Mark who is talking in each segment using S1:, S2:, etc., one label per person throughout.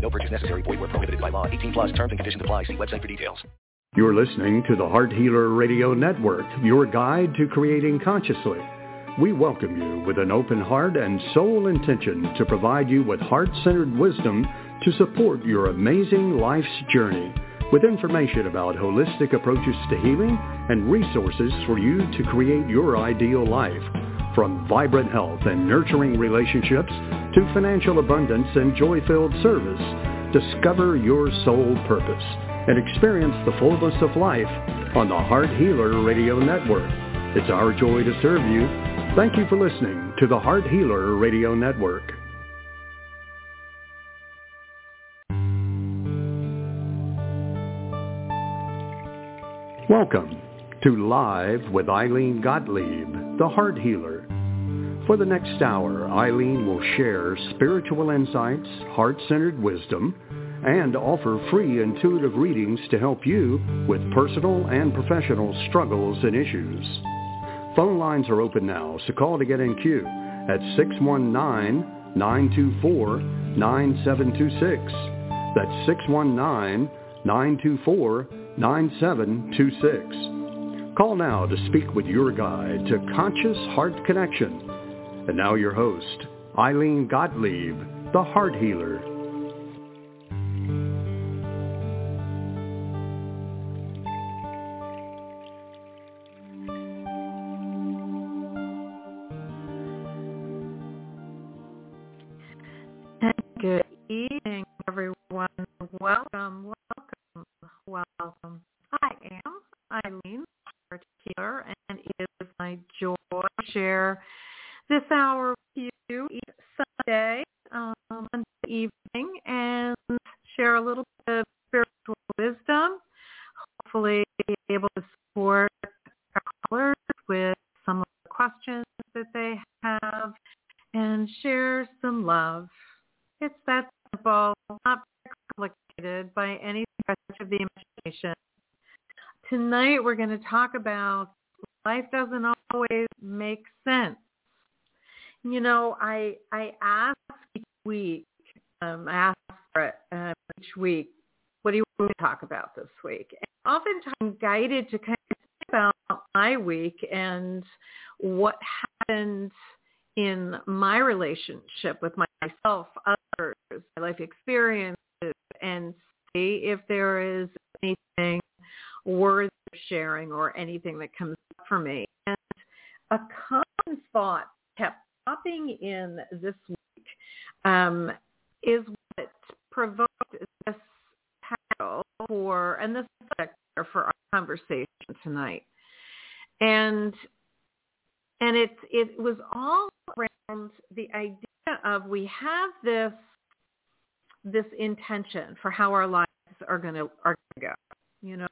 S1: No purchase necessary. Void where prohibited by law. 18 plus terms and conditions apply. See website for details.
S2: You're listening to the Heart Healer Radio Network, your guide to creating consciously. We welcome you with an open heart and soul intention to provide you with heart-centered wisdom to support your amazing life's journey with information about holistic approaches to healing and resources for you to create your ideal life. From vibrant health and nurturing relationships to financial abundance and joy-filled service, discover your soul purpose and experience the fullness of life on the Heart Healer Radio Network. It's our joy to serve you. Thank you for listening to the Heart Healer Radio Network. Welcome to Live with Ilene Gottlieb, the Heart Healer. For the next hour, Ilene will share spiritual insights, heart-centered wisdom, and offer free intuitive readings to help you with personal and professional struggles and issues. Phone lines are open now, so call to get in queue at 619-924-9726. That's 619-924-9726. Call now to speak with your guide to Conscious Heart Connection. And now your host, Ilene Gottlieb, the Heart Healer.
S3: Tonight we're going to talk about life doesn't always make sense. You know, I I ask each week, um, I ask for it um, each week, what do you want to talk about this week? And oftentimes I'm guided to kind of think about my week and what happened in my relationship with myself, others, my life experiences, and see if there is anything worth sharing or anything that comes up for me. And a common thought kept popping in this week um, is what provoked this title for and this subject for our conversation tonight. And and it it was all around the idea of we have this this intention for how our lives are going to are going to go, you know,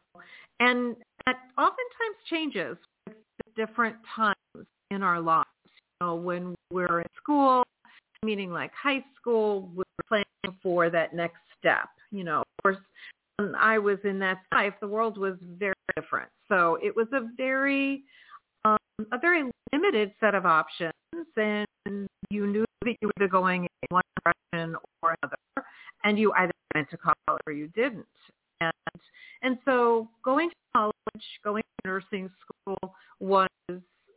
S3: and that oftentimes changes with different times in our lives. You know, when we're in school, meaning like high school, we're planning for that next step. You know, of course, when I was in that life, the world was very different. So it was a very um, a very limited set of options, and you knew that you were going in one direction or another, and you either went to college or you didn't. And and so going to college, going to nursing school was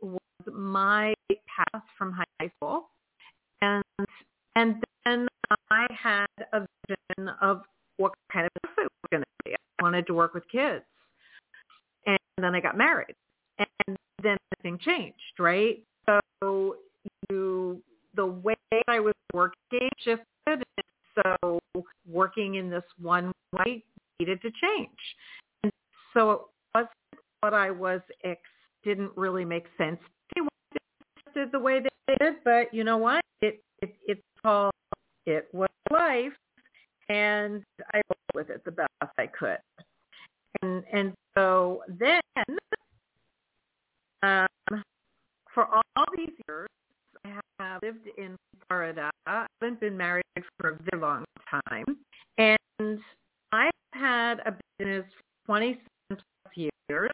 S3: was my path from high school, and and then I had a vision of what kind of nurse I was going to be. I wanted to work with kids, and then I got married, and then everything changed, right? So you the way I was working shifted, and so working in this one way needed to change. And so it wasn't what I was ex sense. The way they did, but you know what? It it it's called it was life, and I worked with it the best I could. and and so then um, for all these years, I have lived in Florida. I haven't been married for a very long time, and I've had a business for 27 plus years,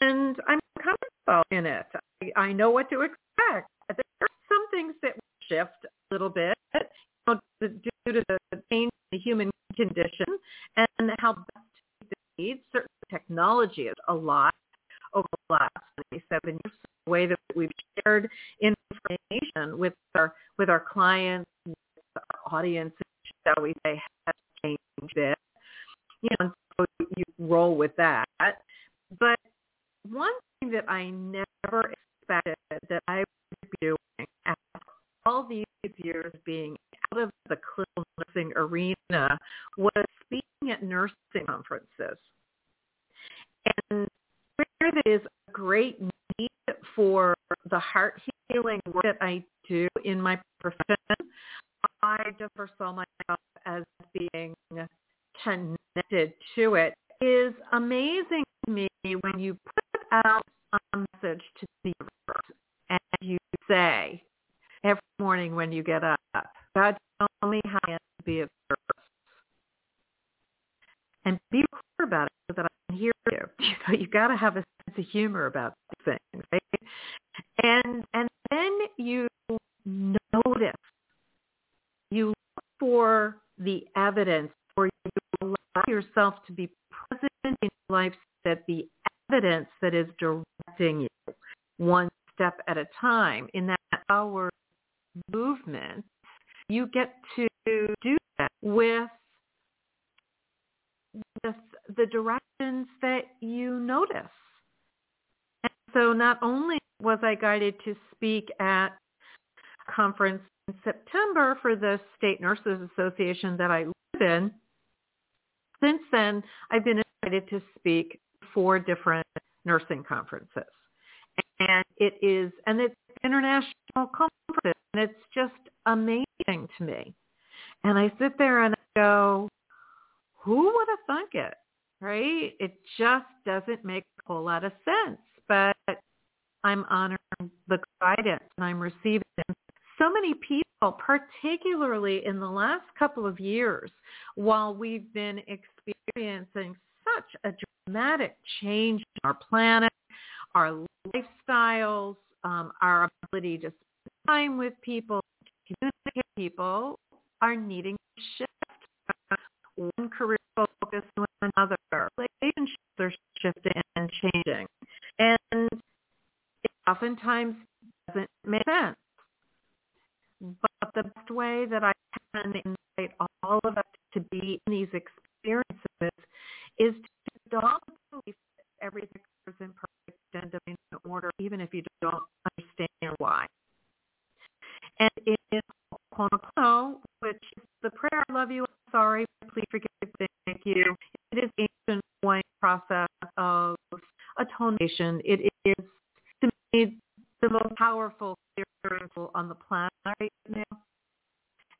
S3: and I'm comfortable in it. I, I know what to expect. There are some things that shift a little bit you know, due to the change in the human condition and how best to meet the needs. Certainly technology a lot over the last 27 years. The way that we've shared information with our with our clients, with our audience, shall we say, has changed a bit. You know, so you roll with that. But one thing that I never expected that I would be doing after all these years being out of the clinical nursing arena was speaking at nursing conferences. And where there is a great need for the heart healing work that I do in my profession, I just saw myself as being connected to it. is amazing to me when you put out a message to the universe and you say every morning when you get up, God, tell me how I am to be of service. And be clear about it so that I can hear you. So you got to have a sense of humor about these things, right? And and then you notice, you look for the evidence, or you allow yourself to be present in your life that the evidence that is directing you one step at a time in that hour movement, you get to do that with with the directions that you notice. And so not only was I guided to speak at conference in September for the State Nurses Association that I in, since then I've been invited to speak four different nursing conferences. And it is, and it's international conferences, and it's just amazing to me. And I sit there and I go, who would have thunk it? Right? It just doesn't make a whole lot of sense. But I'm honoring the guidance and I'm receiving so many people, particularly in the last couple of years, while we've been experiencing such a dramatic change in our planet, our lifestyles, um, our ability to spend time with people, communicate people, are needing to shift one career focus to another. Relationships are shifting and changing. And oftentimes doesn't make sense. But the best way that I can invite all of us to be in these experiences is to adopt the belief that everything is in perfect and divine order, even if you don't understand why. And in Ho'oponopono, which is the prayer, I love you, I'm sorry, please forgive me, thank you. It is ancient Hawaiian process of atonement. It is, to me, the most powerful spiritual on the planet right now.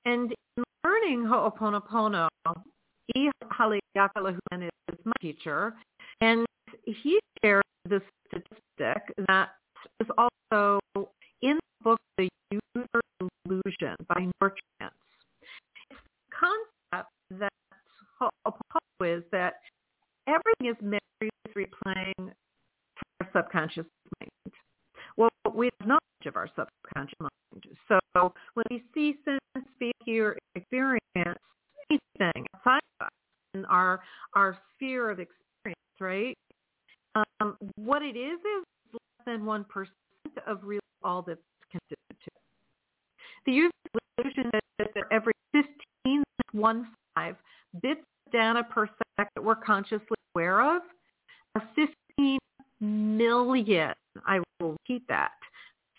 S3: And in learning Ho'oponopono, E. Haleakala, is my teacher, and he shared the statistic that is also in the book The User Illusion by Nørretranders. It's the concept that is that everything is memory replaying our subconscious mind. Well, we have knowledge of our subconscious mind. So when we see, sense, speak, hear, experience anything outside of us in our our sphere of experience, right? Um, what it is is less than one percent of really all that's constituted. The User Illusion is that every 15, one five bits of data per second that we're consciously aware of are 15 million. I will repeat that.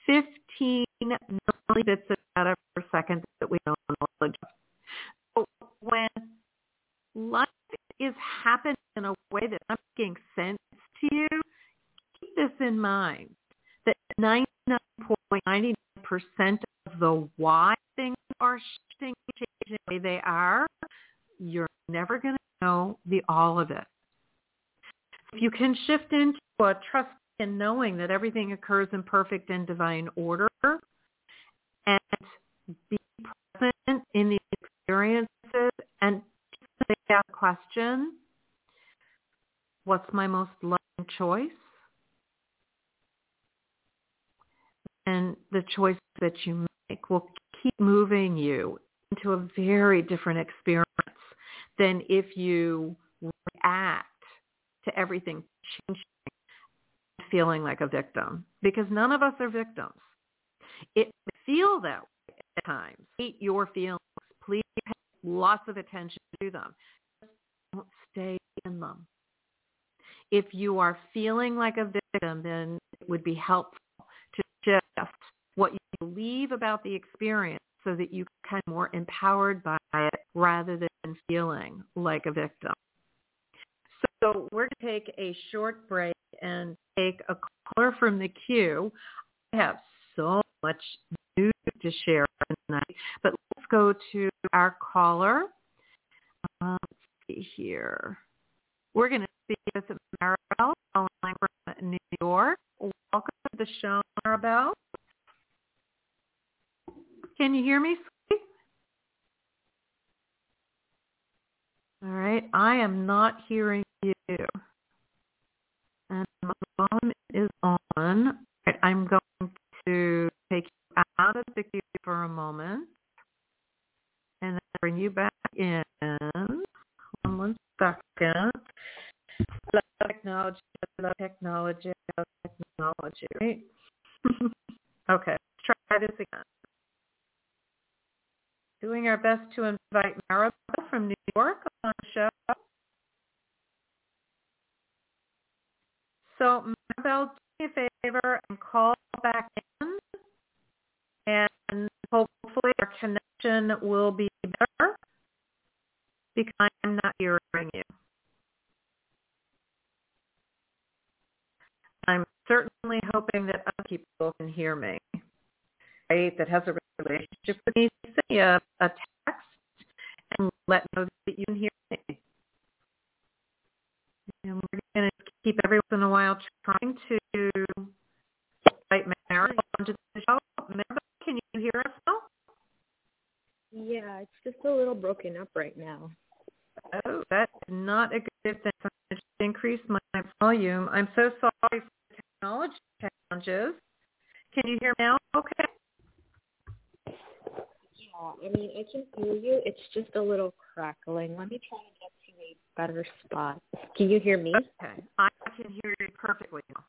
S3: 15 million bits of data per second that we don't knowledge of. So when life is happening in a way that's not making sense to you, keep this in mind that 99.99% of the why things are shifting, changing the way they are, you're never going to know the all of it. if you can shift into a trust and knowing that everything occurs in perfect and divine order and be present in the experiences and ask the question, what's my most loving choice? And the choice that you make will keep moving you into a very different experience than if you react to everything changing feeling like a victim because none of us are victims. It feel that way at times. Hate your feelings. Please pay lots of attention to them. Don't stay in them. If you are feeling like a victim, then it would be helpful to shift what you believe about the experience so that you can more empowered by it rather than feeling like a victim. So we're going to take a short break and take a caller from the queue. I have so much news to share tonight, but let's go to our caller. Uh, let's see here. We're going to speak with Maribel calling from New York. Welcome to the show, Maribel. Can you hear me, sweetie? All right. I am not hearing you. And my volume is on. Right, I'm going to take you out of the queue for a moment and then bring you back in. Hold one second. Love technology, love technology, love technology, right? okay, let's try this again. Doing our best to invite Maribel from New York on the show. So Maribel, do me a favor and call back in, and hopefully our connection will be better because I'm not hearing you. I'm certainly hoping that other people can hear me. Right, that has a relationship with me, me a, a text and let me know that you can hear me. And we're going to keep every once in a while trying to invite Maribel onto the show. Maribel, can you hear us now?
S4: Yeah, it's just a little broken up right now.
S3: Oh, that's not a good thing. I just increase my volume. I'm so sorry for the technology challenges. Can you hear me now? Okay.
S4: Yeah, I mean, I can hear you. It's just a little crackling. Let me try to get to a better spot. Can you hear me?
S3: Okay. I can hear you perfectly now.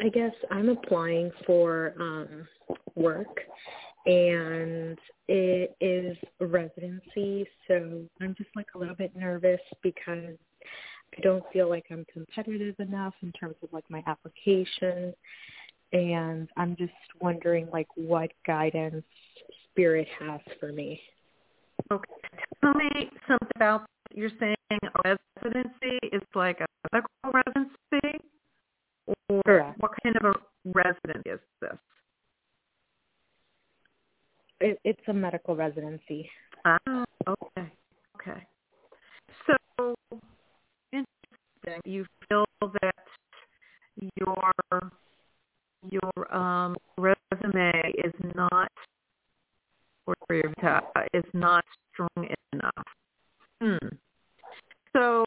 S4: I guess I'm applying for um work and it is residency, so I'm just like a little bit nervous because I don't feel like I'm competitive enough in terms of like my application and I'm just wondering like what guidance spirit has for me.
S3: Okay. Tell me something about you're saying a residency is like a medical residency? Or
S4: Correct.
S3: what kind of a residency is this?
S4: It, it's a medical residency.
S3: Ah, okay. Okay. So interesting. You feel that your your um, resume is not or your vita is not strong enough. Hmm. So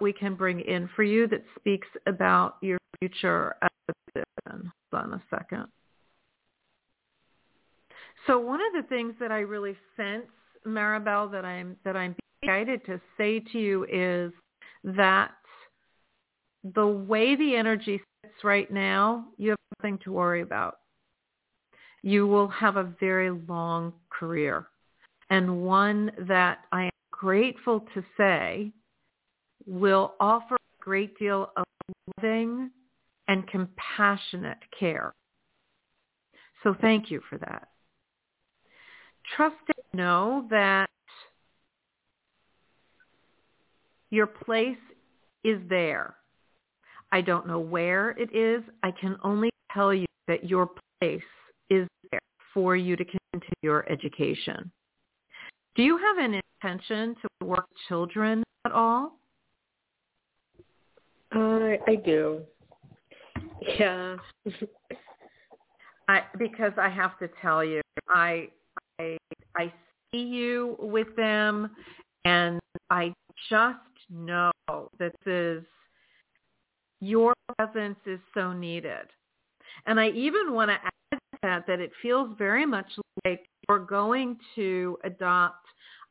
S3: we can bring in for you that speaks about your future as a citizen. Hold on a second. So one of the things that I really sense, Maribel, that I'm that I'm guided to say to you is that the way the energy sits right now, you have nothing to worry about. You will have a very long career and one that I am grateful to say will offer a great deal of loving and compassionate care. So thank you for that. Trust and know that your place is there. I don't know where it is. I can only tell you that your place for you to continue your education. Do you have an intention to work with children at all?
S4: I, I do. Yeah.
S3: I because I have to tell you, I I I see you with them, and I just know that this is your presence is so needed. And I even want to add that that it feels very much like you're going to adopt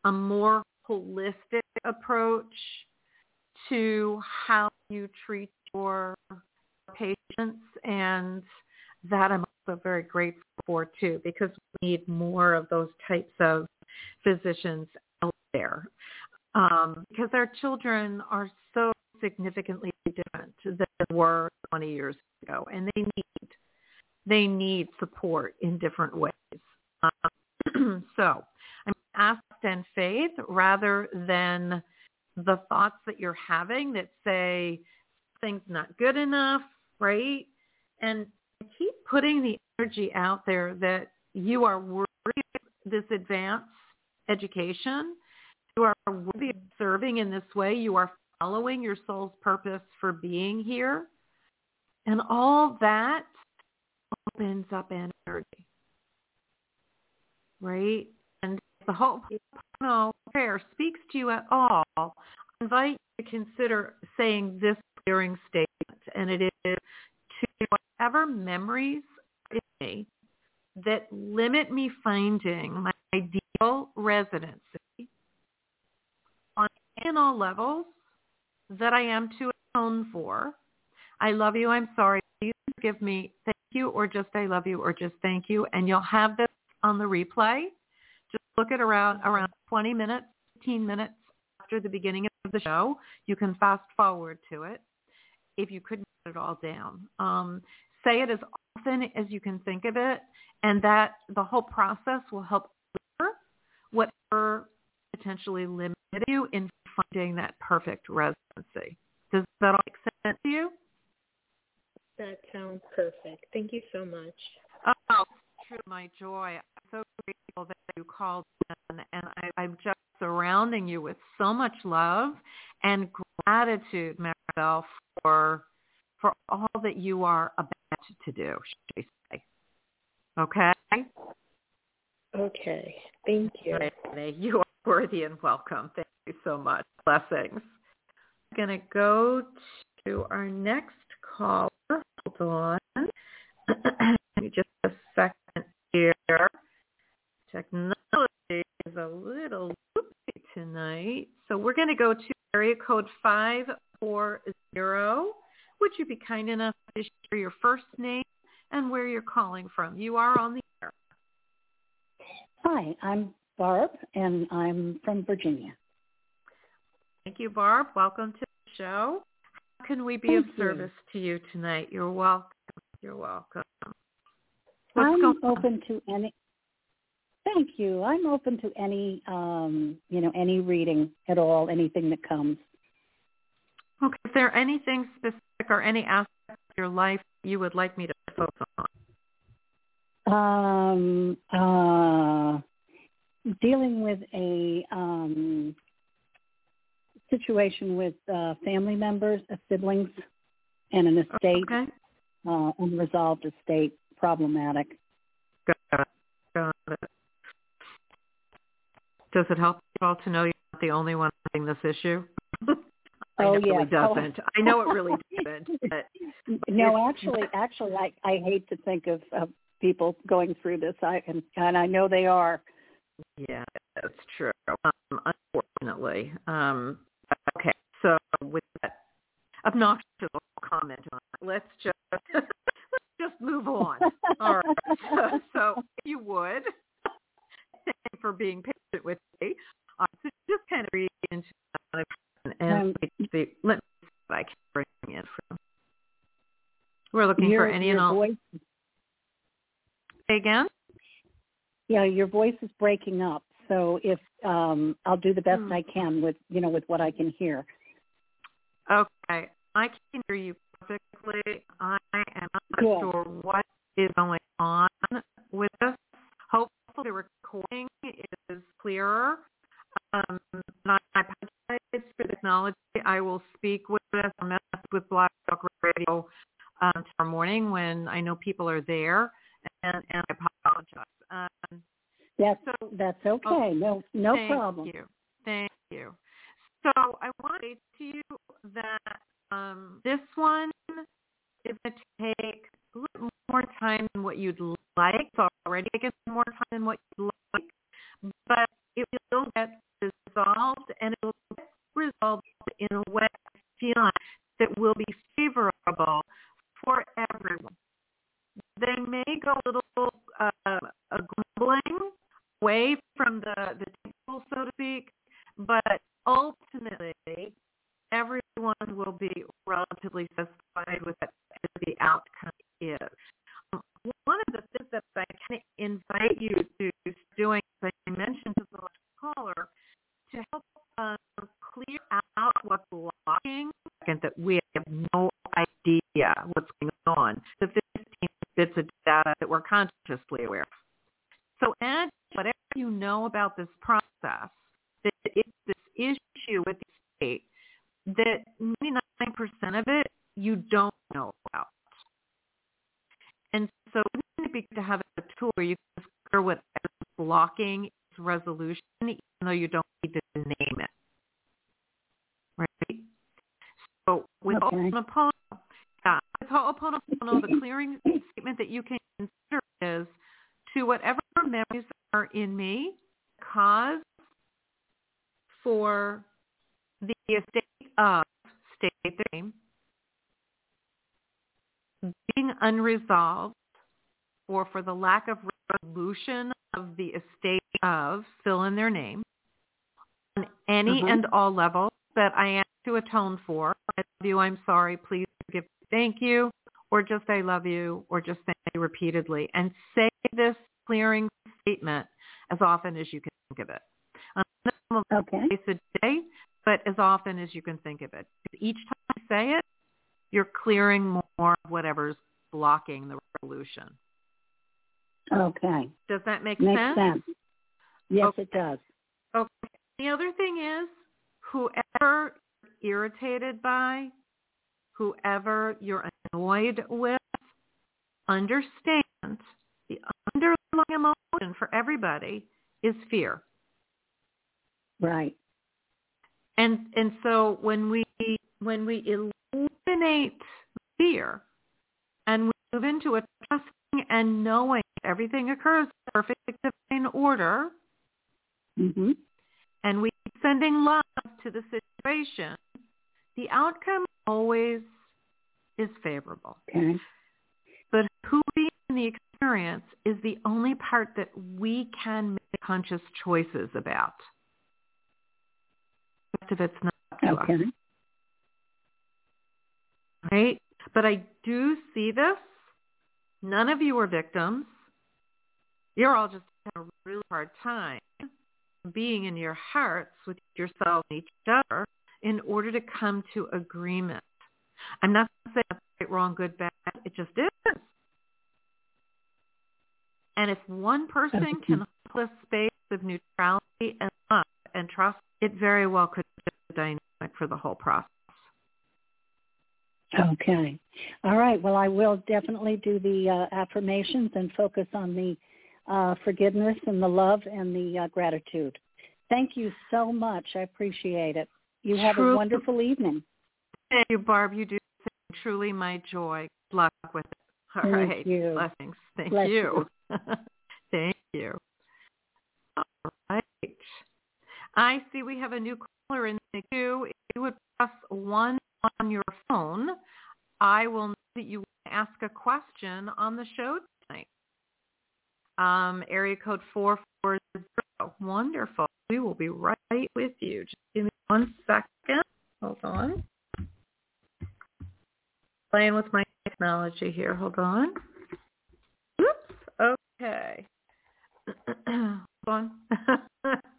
S3: a more holistic approach to how you treat your patients. And that I'm also very grateful for too because we need more of those types of physicians out there. Um, because our children are so significantly different than they were 20 years ago and they need they need support in different ways. Um, so I'm asked and faith rather than the thoughts that you're having that say things not good enough, right? And keep putting the energy out there that you are worthy of this advanced education. You are worthy of serving in this way. You are following your soul's purpose for being here. And all that opens up energy. Right? And the whole prayer speaks to you at all, I invite you to consider saying this clearing statement. And it is to whatever memories in me that limit me finding my ideal residency on all levels that I am to atone for. I love you. I'm sorry. Please forgive me. Thank you or just I love you or just thank you. And you'll have this on the replay. Just look at around around 20 minutes, 15 minutes after the beginning of the show. You can fast forward to it if you couldn't get it all down. Um, say it as often as you can think of it, and that the whole process will help whatever potentially limited you in finding that perfect residency. Does that all make sense to you?
S4: That sounds perfect. Thank you so much.
S3: Oh, true, my joy. I'm so grateful that you called in, and I, I'm just surrounding you with so much love and gratitude, Maribel, for for all that you are about to do, should we say. Okay?
S4: Okay. Thank you.
S3: You worthy and welcome. Thank you so much. Blessings. I'm going to go to our next caller. Hold on. Just a second here. Technology is a little loopy tonight. So we're going to go to area code 540. Would you be kind enough to share your first name and where you're calling from? You are on the air.
S5: Hi, I'm Barb, and I'm from Virginia.
S3: Thank you, Barb. Welcome to the show. How can we be
S5: Thank
S3: of service to you tonight? You're welcome. You're welcome. What's
S5: I'm open to any. Thank you. I'm open to any, um, you know, any reading at all, anything that comes.
S3: Okay. Is there anything specific or any aspect of your life you would like me to focus on?
S5: Um, uh, dealing with a um, situation with uh, family members, uh, siblings, and an estate,
S3: Okay.
S5: uh, unresolved estate, problematic.
S3: Got it. Got it. Does it help you all to know you're not the only one having this issue? I
S5: Oh,
S3: know it really
S5: yeah. Oh.
S3: doesn't. I know it really doesn't. But
S5: No, actually, actually, I, I hate to think of, of people going through this. I and, and I know they are.
S3: Yeah, that's true. Um, unfortunately. Um, okay. So with that obnoxious comment on it, let's just let's just move on. All right. So, so if you would, thank you for being patient with me. Uh, so just kind of read into and
S5: Um,
S3: let me see, let me see what I can bring in from. We're looking
S5: your,
S3: for any and all.
S5: voice,
S3: Say again.
S5: Yeah, your voice is breaking up. So if um, I'll do the best
S3: Hmm.
S5: I can with you know with what I can hear.
S3: Okay, I can hear you perfectly. I am not
S5: Good.
S3: sure what is going on with this. Hopefully, the recording is clearer. Um, and I apologize for the technology. I will speak with. I'll with Black Talk Radio um, tomorrow morning when I know people are there, and, and I apologize. Um,
S5: that's
S3: so,
S5: that's okay. Oh, no no
S3: thank
S5: problem.
S3: Thank you. Thank you. So I want to say to you that um, this one is going to take a little more time than what you'd like. It's already taken more time than what you'd like, but it will get resolved, and it will get resolved in a way I feel that will be favorable for everyone. They may go a little uh, a grumbling away from the the table, so to speak, but ultimately everyone will be relatively satisfied with what the outcome is. Um, one of the things that I kind of invite you to doing, as I mentioned to the last caller, to help um, clear out what's blocking, and that we have no idea what's going on. The 15 bits of data that we're consciously aware of. So add whatever you know about this process, that it's this issue with the state, that 99% of it you don't know about. And so wouldn't it be good to have a tool where you can discover whatever's blocking its resolution, even though you don't need to name it. Right? So with okay. Ho'oponopono, yeah, with Ho'oponopono, the clearing statement that you can consider is to whatever memories are in me, cause for the estate of state the name being unresolved or for the lack of resolution of the estate of fill in their name on any uh-huh. and all levels that I am to atone for. I love you, I'm sorry, please forgive me, thank you, or just I love you, or just thank you repeatedly. And say this clearing statement as often as you can think of it. Um,
S5: okay.
S3: a day, but as often as you can think of it. Each time you say it, you're clearing more of whatever's blocking the resolution.
S5: Okay.
S3: Does that make
S5: Makes
S3: sense?
S5: sense. Yes,
S3: okay.
S5: it does.
S3: Okay. The other thing is, whoever you're irritated by, whoever you're annoyed with, understand the underlying emotion for everybody is fear.
S5: Right.
S3: And and so when we when we eliminate fear and we move into a trusting and knowing everything occurs in perfect divine order,
S5: mm-hmm.
S3: and we sending love to the situation, the outcome always is favorable.
S5: Okay.
S3: But who we in the experience is the only part that we can make conscious choices about. Of it's not
S5: okay.
S3: us. Right? But I do see this. None of you are victims. You're all just having a really hard time being in your hearts with yourself and each other in order to come to agreement. I'm not saying that's right, wrong, good, bad. It just is. And if one person can hold a space of neutrality and love and trust, it very well could be dynamic for the whole process.
S5: Okay. All right. Well, I will definitely do the uh, affirmations and focus on the uh, forgiveness and the love and the uh, gratitude. Thank you so much. I appreciate it. You have a wonderful evening.
S3: Thank you, Barb. You do truly my joy. Good luck with it. All
S5: Thank
S3: right.
S5: You.
S3: Blessings. Thank
S5: Bless
S3: you.
S5: you.
S3: Thank you. All right. I see we have a new caller in the queue. If you would press one on your phone, I will know that you want to ask a question on the show tonight. Um, area code 440. Wonderful. We will be right with you. Just give me one second. Hold on. Playing with my technology here. Hold on. Oops. Okay. Hold on.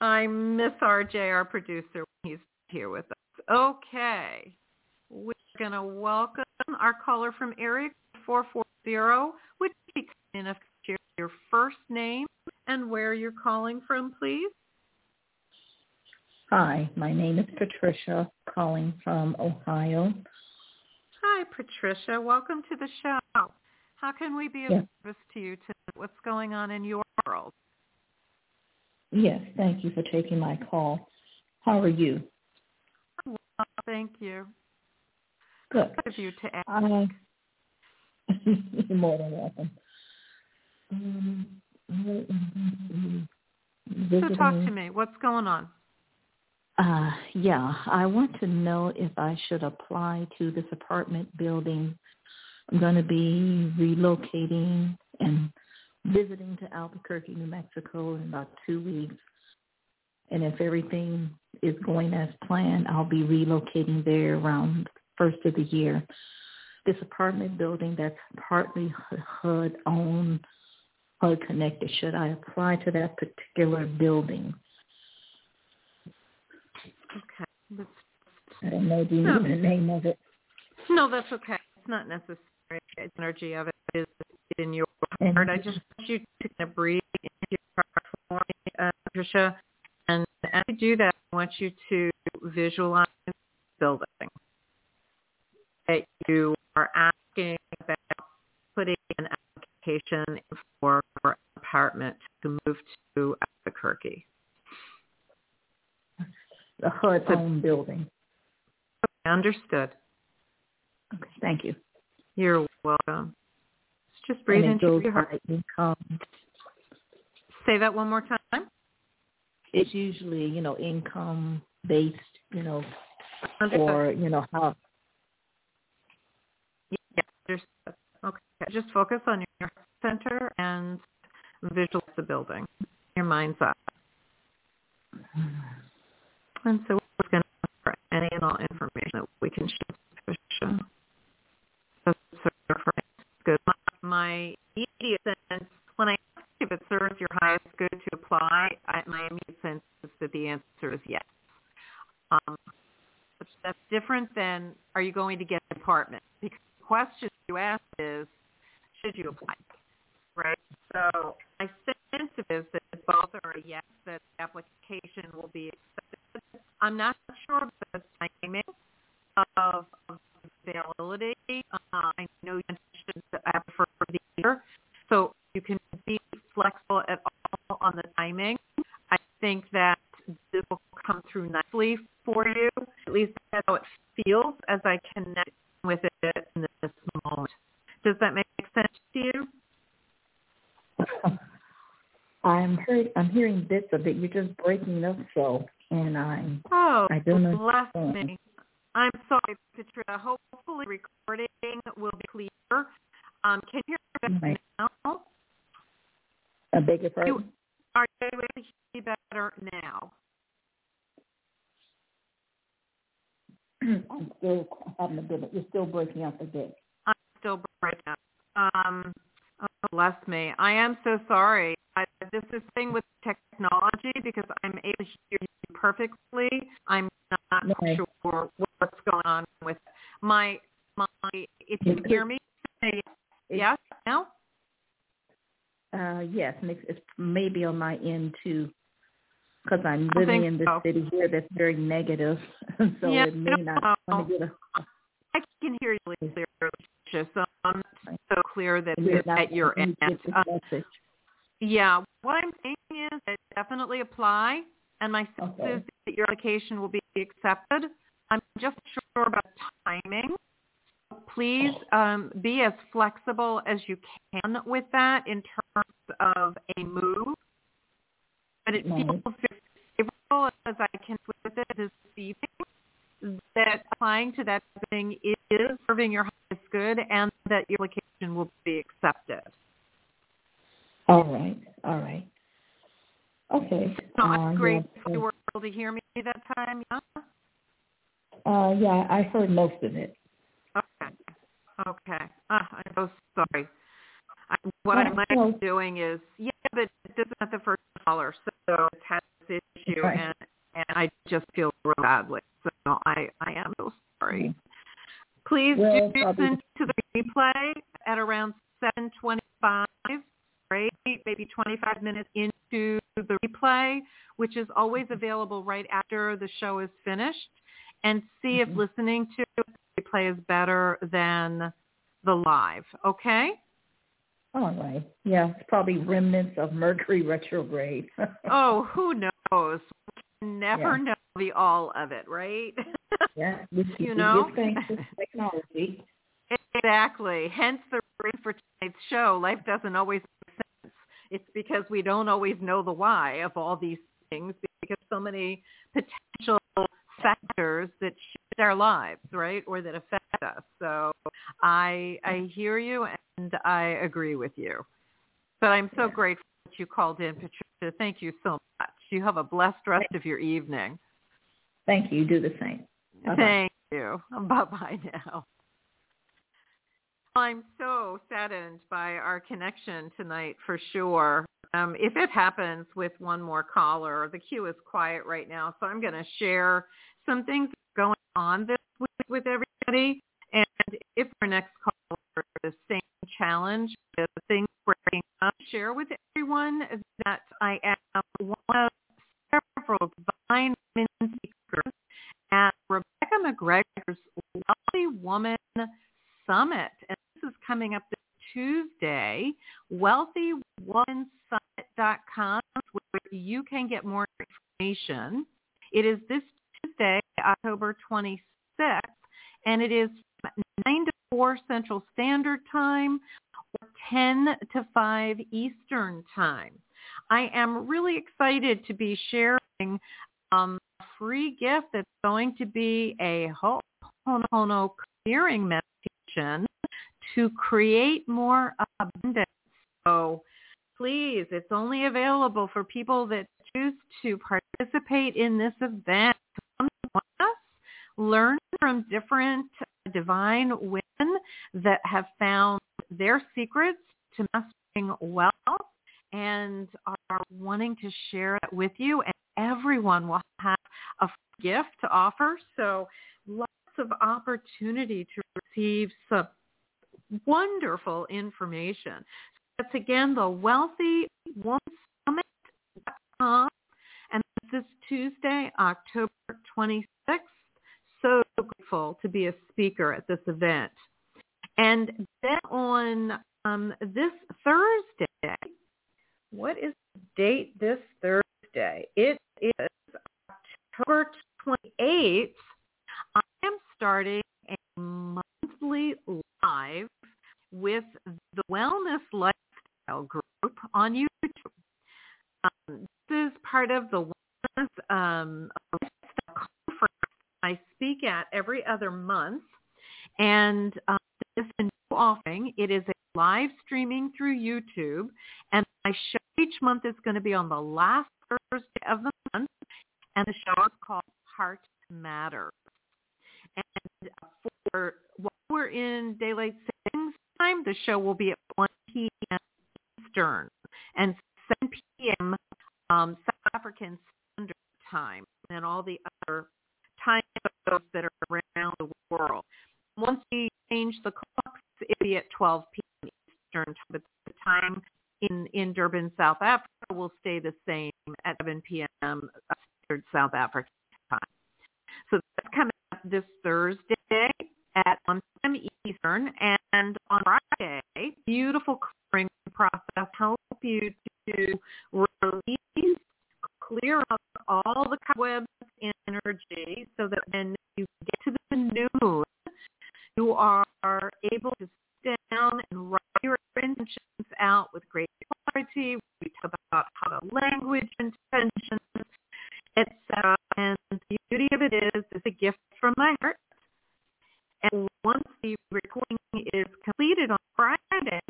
S3: I miss RJ, our producer, when he's here with us. Okay. We're going to welcome our caller from area 440. Would you kind enough to share your first name and where you're calling from, please?
S6: Hi, my name is Patricia, calling from Ohio.
S3: Hi, Patricia. Welcome to the show. How can we be of
S6: yes.
S3: service to you to what's going on in your world?
S6: Yes, thank you for taking my call. How are you?
S3: Well, thank you.
S6: Good.
S3: Good of you to ask.
S6: Uh, you're more than welcome. Um,
S3: so talk to me. What's going on?
S6: Uh, yeah, I want to know if I should apply to this apartment building. I'm going to be relocating and visiting to Albuquerque, New Mexico in about two weeks. And if everything is going as planned, I'll be relocating there around first of the year. This apartment building that's partly HUD owned, HUD connected, should I apply to that particular building?
S3: Okay.
S6: I don't know. Do you
S3: no.
S6: know the name of it?
S3: No, that's okay. It's not necessary. Energy of it is in your heart. I just want you to kind of breathe into your heart for me, uh, Patricia. And as you do that, I want you to visualize the building that you are asking about putting an application for an apartment to move to Albuquerque.
S6: The HUD owned building.
S3: Understood.
S6: Okay, thank you.
S3: You're welcome. Just breathe
S6: and
S3: your heart.
S6: Income.
S3: Say that one more time.
S6: It's usually, you know, income based, you know,
S3: Understood.
S6: or you know how.
S3: Yeah. Okay, just focus on your center and visualize the building. Your mind's eye. And so we're going to for any and all information that we can share. That's good. My, my immediate sense, when I ask if it serves your highest good to apply, I, my immediate sense is that the answer is yes. Um, that's different than are you going to get an apartment? Because the question you ask is, should you apply? Right? So my sense is that both are a yes, that the application will be accepted. I'm not sure about the timing of, availability. Uh, I know you mentioned I prefer the year, so you can be flexible at all on the timing. I think that this will come through nicely for you. At least that's how it feels as I connect with it in this moment. Does that make sense to you?
S6: I'm heard, I'm hearing bits of it. You're just breaking up so, and I'm
S3: oh,
S6: I don't know.
S3: bless me. I'm sorry, Patricia. Hopefully, recording will be clear. Um, can you hear me
S6: Right.
S3: now?
S6: I beg your pardon.
S3: You, are you able to hear me better now?
S6: I'm still having a bit. Of, you're still breaking up a bit.
S3: I'm still breaking up. Um, oh, bless me. I am so sorry. I, this is thing with technology because I'm able to hear you perfectly. I'm not
S6: Right.
S3: sure what's going on with my my. If you can hear me, say yes now.
S6: Uh, yes, and it's, it's maybe on my end too, because I'm living in this
S3: so.
S6: city here that's very negative, so
S3: Yeah,
S6: it may not.
S3: no.
S6: I'm gonna get a,
S3: I can hear you really clearly, Patricia, so I'm not so clear that
S6: you're
S3: it's at your end.
S6: message.
S3: Yeah, what I'm saying is that definitely apply, and my sense
S6: Okay.
S3: is that your application will be accepted. I'm just sure about timing. Please um, be as flexible as you can with that in terms of a move. But it
S6: Right.
S3: feels very favorable as I can with it this evening that applying to that thing is serving your highest good and that your application will be accepted.
S6: All right, all right. Okay.
S3: So
S6: uh,
S3: I'm grateful
S6: yeah,
S3: you were able to hear me that time. Yeah.
S6: Uh, yeah, I heard most of it.
S3: Okay. Okay. Uh, I'm so sorry. I, what
S6: Yeah,
S3: I might
S6: well-
S3: be doing is, yeah, but this is not the first caller, so it's had this issue,
S6: Right.
S3: and and I just feel real badly. So I I am so sorry. Please
S6: Well,
S3: do
S6: probably-
S3: listen to the replay at around 7:25, right? Maybe 25 minutes into the replay, which is always available right after the show is finished. and see mm-hmm. if listening to the replay is better than the live. Okay?
S6: All right. Yeah, it's probably remnants of Mercury retrograde.
S3: oh, who knows? never yeah. know the all of it, right?
S6: yeah, you know, technology.
S3: Exactly. Hence the reason for tonight's show. Life doesn't always make sense. It's because we don't always know the why of all these things because so many potential factors that shift our lives, right, or that affect us. So I I hear you and I agree with you. But I'm so yeah. grateful that you called in, Patricia. Thank you so much. You have a blessed rest of your evening.
S6: Thank you. Do the same.
S3: Bye-bye. Thank you. Bye bye now. I'm so saddened by our connection tonight for sure. Um, if it happens with one more caller, the queue is quiet right now, so I'm going to share some things going on this week with everybody. And if our next caller the same challenge with things breaking up, share with everyone that I am one of several divine at Rebecca McGregor's Wealthy Woman Summit. And this is coming up this Tuesday, wealthywomansummit.com, where you can get more information. It is this Tuesday, October 26th, and it is 9 to 4 Central Standard Time or 10 to 5 Eastern Time. I am really excited to be sharing um, free gift that's going to be a Ho'oponopono clearing meditation to create more abundance. So please, it's only available for people that choose to participate in this event. Come us, learn from different divine women that have found their secrets to mastering wealth and are wanting to share it with you. And everyone will have a gift to offer. So lots of opportunity to receive some wonderful information. That's again the Wealthy Woman Summit.com. And this is Tuesday, October 26th. So grateful to be a speaker at this event. And then on um, this Thursday, what is the date this Thursday? It is October 28th. I am starting a monthly live with the Wellness Lifestyle Group on YouTube. Um, this is part of the Wellness um, Conference I speak at every other month. And um, this is a new offering. It is a live streaming through YouTube. And my show each month is going to be on the last Thursday of the month. And the show is called Heart Matters. And for while we're in daylight savings time, the show will be at 1 p.m. Eastern and 7 p.m. Um, South African Standard Time and all the other time zones that are around the world. Once we change the clocks, it'll be at 12 p.m. Eastern but the time in, in Durban, South Africa will stay the same at 7 p.m. Uh, South Africa time. So that's coming up this Thursday at 1 p.m. Eastern. And on Friday, beautiful clearing process help you to release, clear up all the cobwebs energy so that when you get to the new moon, you are able to down and write your intentions out with great clarity. We talk about how to language intentions, etc. And the beauty of it is, it's a gift from my heart and once the recording is completed on Friday,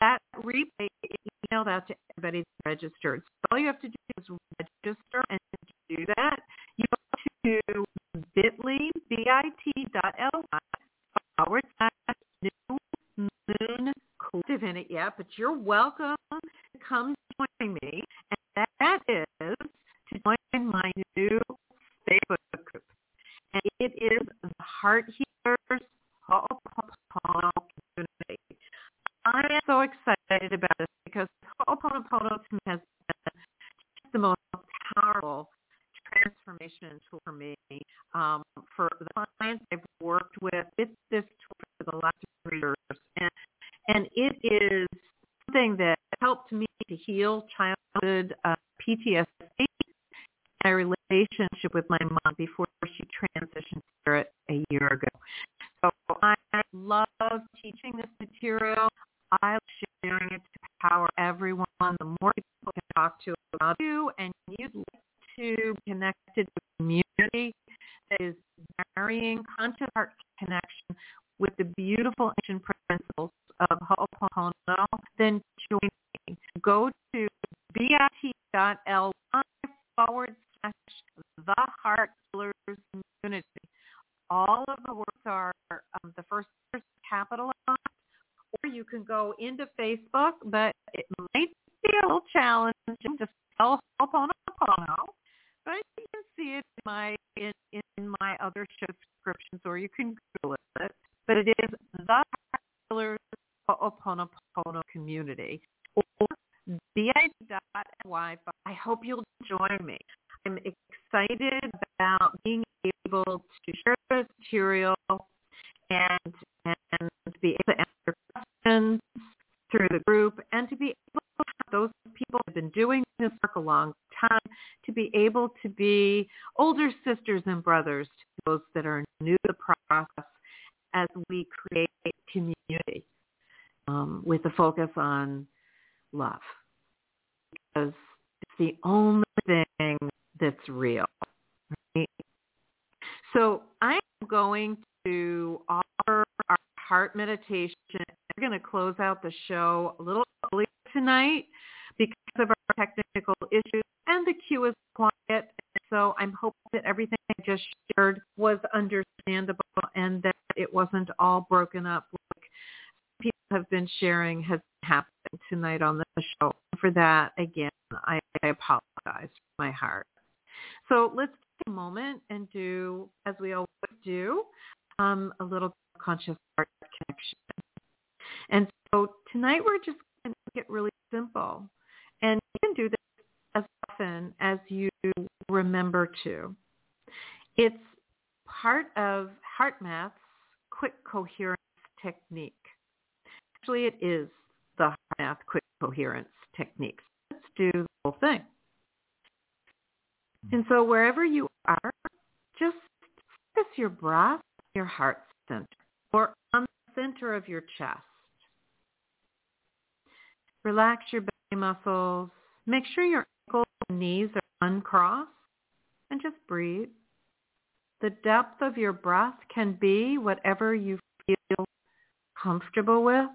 S3: that replay is emailed out to everybody registered. So all you have to do is register, and do that, you go to bit.ly, bit.ly, yet, but you're welcome to come join me. And that is to join my new Facebook group. And it is the Heart Healers Ho'oponopono community. I am so excited about this because Ho'oponopono has been just the most powerful transformation tool for me um, for the clients I've worked with with this tool for the last three years, and and it is something that helped me to heal childhood uh, PTSD my relationship with my mom before she transitioned spirit a year ago. So I love teaching this material. I love sharing it to power everyone. The more people can talk to about you and you'd like to be connected to a community that is marrying conscious heart connection with the beautiful ancient principles of Ho'oponopono, then join me. Go to bit.ly forward slash the heart healers community. All of the words are um, the first capitalized, or you can go into Facebook, but it might be a little challenging to spell Ho'oponopono, but you can see it in my in, in my other show descriptions, or you can Google it. But it is the Healers Ho'oponopono community, or bi.ly. I hope you'll join me. I'm excited about being able to share this material and and be able to answer questions through the group and to be able to have those people have been doing this work a long time to be able to be older sisters and brothers to those that are new to the process as we create community um, with a focus on love because it's the only thing that's real. Right? So going to offer our heart meditation. We're going to close out the show a little early tonight because of our technical issues and the queue is quiet. So I'm hoping that everything I just shared was understandable and that it wasn't all broken up like people have been sharing has happened tonight on the show. For that, again, I, I apologize from my heart. So let's take a moment and do, as we always do, um, a little conscious heart connection. And so tonight we're just going to make it really simple. And you can do this as often as you remember to. It's part of HeartMath's quick coherence technique. Actually, it is the HeartMath quick coherence technique. Let's do the whole thing. And so wherever you are, just focus your breath, your heart center, or on the center of your chest. Relax your belly muscles. Make sure your ankles and knees are uncrossed and just breathe. The depth of your breath can be whatever you feel comfortable with.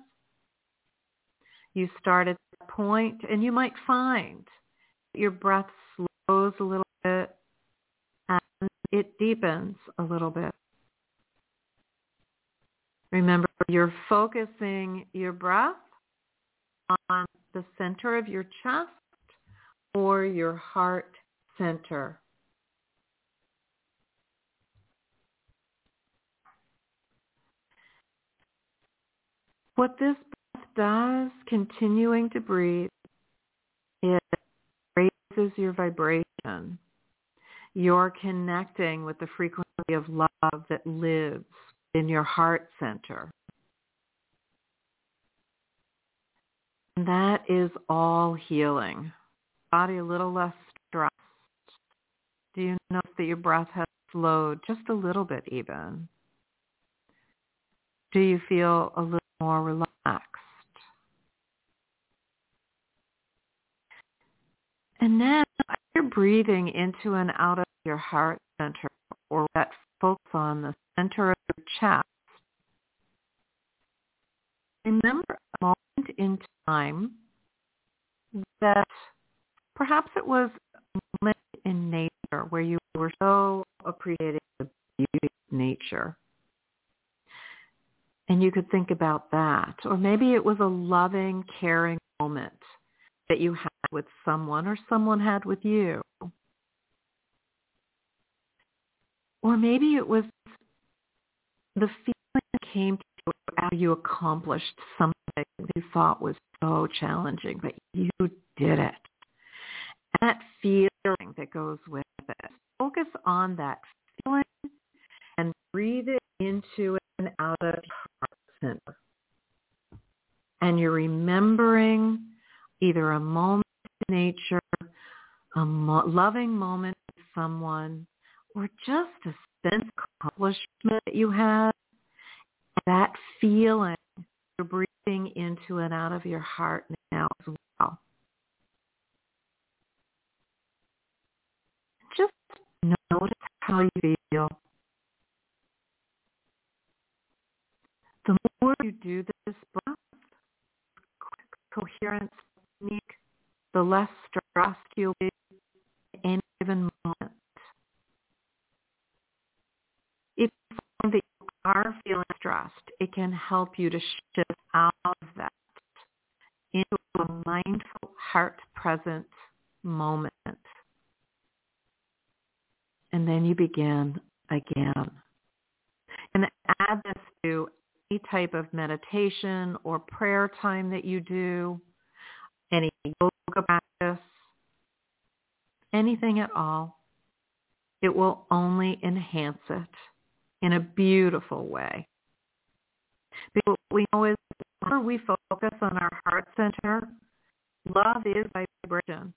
S3: You start at that point and you might find that your breath slows a little bit and it deepens a little bit. Remember, you're focusing your breath on the center of your chest or your heart center. What this breath does, continuing to breathe, it raises your vibration. You're connecting with the frequency of love that lives in your heart center. That is all healing. Body a little less stressed. Do you notice that your breath has slowed just a little bit even? Do you feel a little more relaxed? And then you're breathing into and out of your heart center or that focus on the center of your chest, remember a moment in time that perhaps it was moment in nature where you were so appreciating the beauty of nature. And you could think about that. Or maybe it was a loving, caring moment that you had with someone or someone had with you. Or maybe it was the feeling that came to you after you accomplished something you thought was so challenging, but you did it. And that feeling that goes with it. Focus on that feeling and breathe it into and out of your heart center. And you're remembering either a moment in nature, a mo- loving moment with someone, or just a sense of accomplishment that you had. That feeling you're breathing into and out of your heart now as well. Just notice how you feel. The more you do this breath, coherence technique, the less stressed you'll be in any given moment. If you find that you are feeling stressed, it can help you to shift out of that into a mindful, heart-present moment. And then you begin again. And add this to any type of meditation or prayer time that you do, any yoga practice, anything at all. It will only enhance it in a beautiful way. Because what we know is whenever we focus on our heart center, love is vibration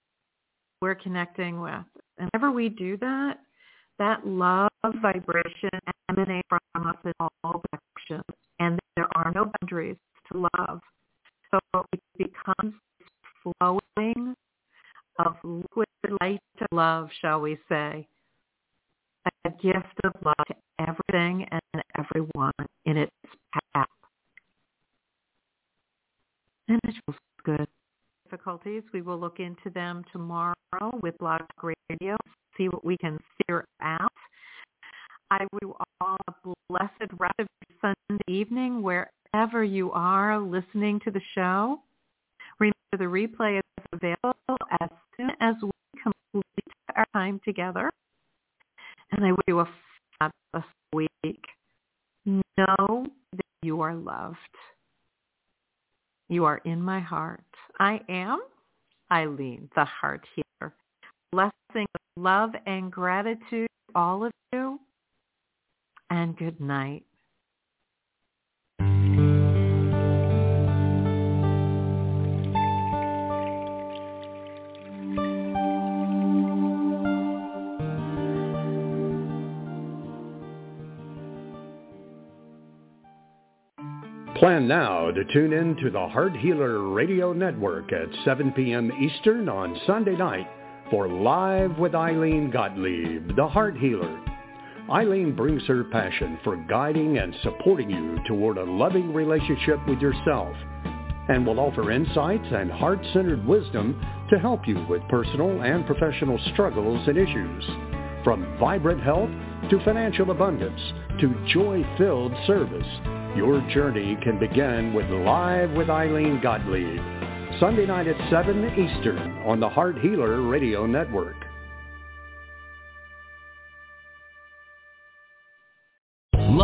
S3: we're connecting with. And whenever we do that, that love vibration emanates from us in all directions. And there are no boundaries to love. So it becomes flowing of liquid light of love, shall we say. A gift of love to everything and everyone in its path. And it feels good. Difficulties, we will look into them tomorrow with Blog Radio, see what we can figure out. I you all a blessed rest of Sunday evening wherever you are listening to the show. Remember the replay is available as soon as we complete our time together. And I wish you a fabulous week. Know that you are loved. You are in my heart. I am Ilene, the heart healer. Blessing love and gratitude to all of you. And good night.
S2: Plan now to tune in to the Heart Healer Radio Network at 7 p.m. Eastern on Sunday night for Live with Ilene Gottlieb, the Heart Healer. Ilene brings her passion for guiding and supporting you toward a loving relationship with yourself and will offer insights and heart-centered wisdom to help you with personal and professional struggles and issues. From vibrant health to financial abundance to joy-filled service, your journey can begin with Live with Ilene Gottlieb. Sunday night at 7 Eastern on the Heart Healer Radio Network.